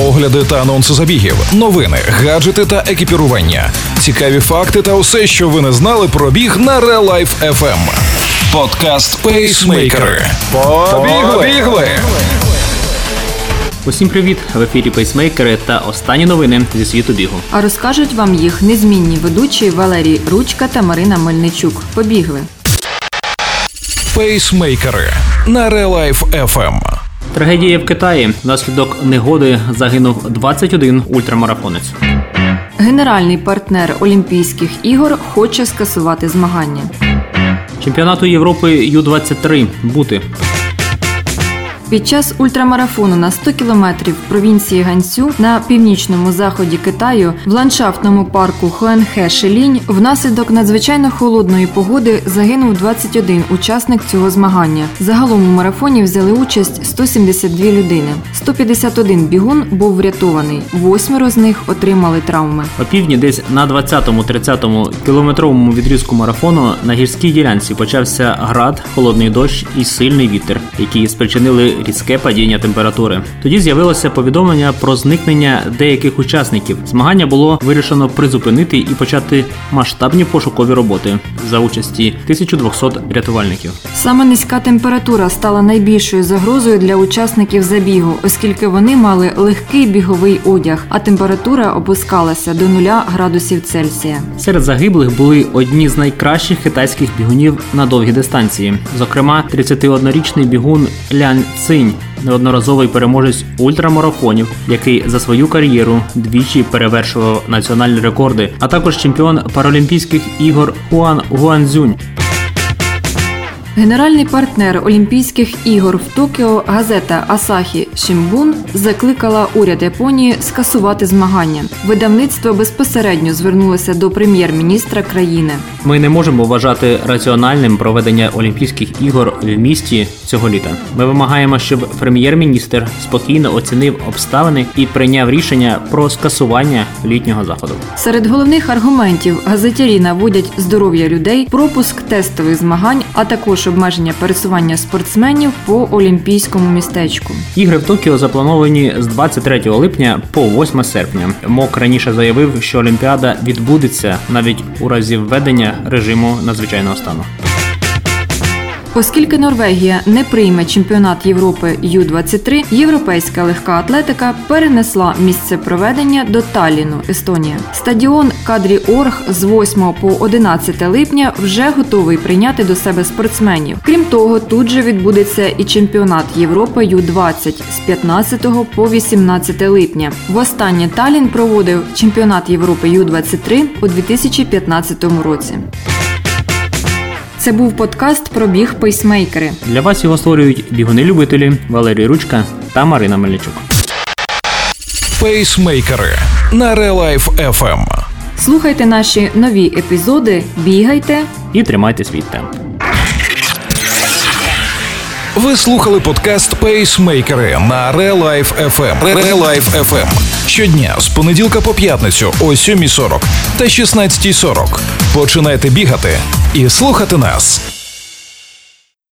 огляди та анонси забігів, новини, гаджети та екіпірування, цікаві факти та усе, що ви не знали про біг на Real Life FM. Подкаст Пейсмейкери. Побігли! Усім привіт! В ефірі пейсмейкери та останні новини зі світу бігу. А розкажуть вам їх незмінні ведучі Валерій Ручка та Марина Мельничук. Побігли. Пейсмейкери на Real Life FM. Трагедія в Китаї. Внаслідок негоди загинув 21 ультрамарафонець. Генеральний партнер Олімпійських ігор хоче скасувати змагання. Чемпіонату Європи Ю-23 бути. Під час ультрамарафону на 100 кілометрів провінції Ганцю на північному заході Китаю в ландшафтному парку Хуанхе Шелінь внаслідок надзвичайно холодної погоди загинув 21 учасник цього змагання. Загалом у марафоні взяли участь 172 людини. 151 бігун був врятований. Восьмеро з них отримали травми. О півдні, десь на 20-30 кілометровому відрізку марафону на гірській ділянці почався град, холодний дощ і сильний вітер, які спричинили різке падіння температури. Тоді з'явилося повідомлення про зникнення деяких учасників. Змагання було вирішено призупинити і почати масштабні пошукові роботи за участі 1200 рятувальників. Саме низька температура стала найбільшою загрозою для учасників забігу, оскільки вони мали легкий біговий одяг, а температура опускалася до 0 градусів Цельсія. Серед загиблих були одні з найкращих китайських бігунів на довгі дистанції. Зокрема, 31-річний бігун Лян Цинь, неодноразовий переможець ультрамарафонів, який за свою кар'єру двічі перевершував національні рекорди, а також чемпіон Паралімпійських ігор Хуан Гуанзюнь. Генеральний партнер Олімпійських ігор в Токіо газета Асахі Шимбун закликала уряд Японії скасувати змагання. Видавництво безпосередньо звернулося до прем'єр-міністра країни. Ми не можемо вважати раціональним проведення Олімпійських ігор в місті цього літа. Ми вимагаємо, щоб прем'єр-міністр спокійно оцінив обставини і прийняв рішення про скасування літнього заходу. Серед головних аргументів газетярі наводять здоров'я людей, пропуск тестових змагань, а також обмеження пересування спортсменів по олімпійському містечку. Ігри в Токіо заплановані з 23 липня по 8 серпня. МОК раніше заявив, що Олімпіада відбудеться навіть у разі введення режиму надзвичайного стану. Оскільки Норвегія не прийме чемпіонат Європи Ю-23, європейська легка атлетика перенесла місце проведення до Талліну, Естонія. Стадіон Кадріорг з 8 по 11 липня вже готовий прийняти до себе спортсменів. Крім того, тут же відбудеться і чемпіонат Європи Ю-20 з 15 по 18 липня. Востаннє Таллін проводив чемпіонат Європи Ю-23 у 2015 році. Це був подкаст про біг пейсмейкери. Для вас його створюють бігуни-любителі Валерій Ручка та Марина Мельничук. Пейсмейкери на Real Life FM. Слухайте наші нові епізоди, бігайте. І тримайте свій темп. Ви слухали подкаст Пейсмейкери на Real Life FM. Real FM. Щодня з понеділка по п'ятницю о 7.40 та 16.40. Починайте бігати і слухати нас.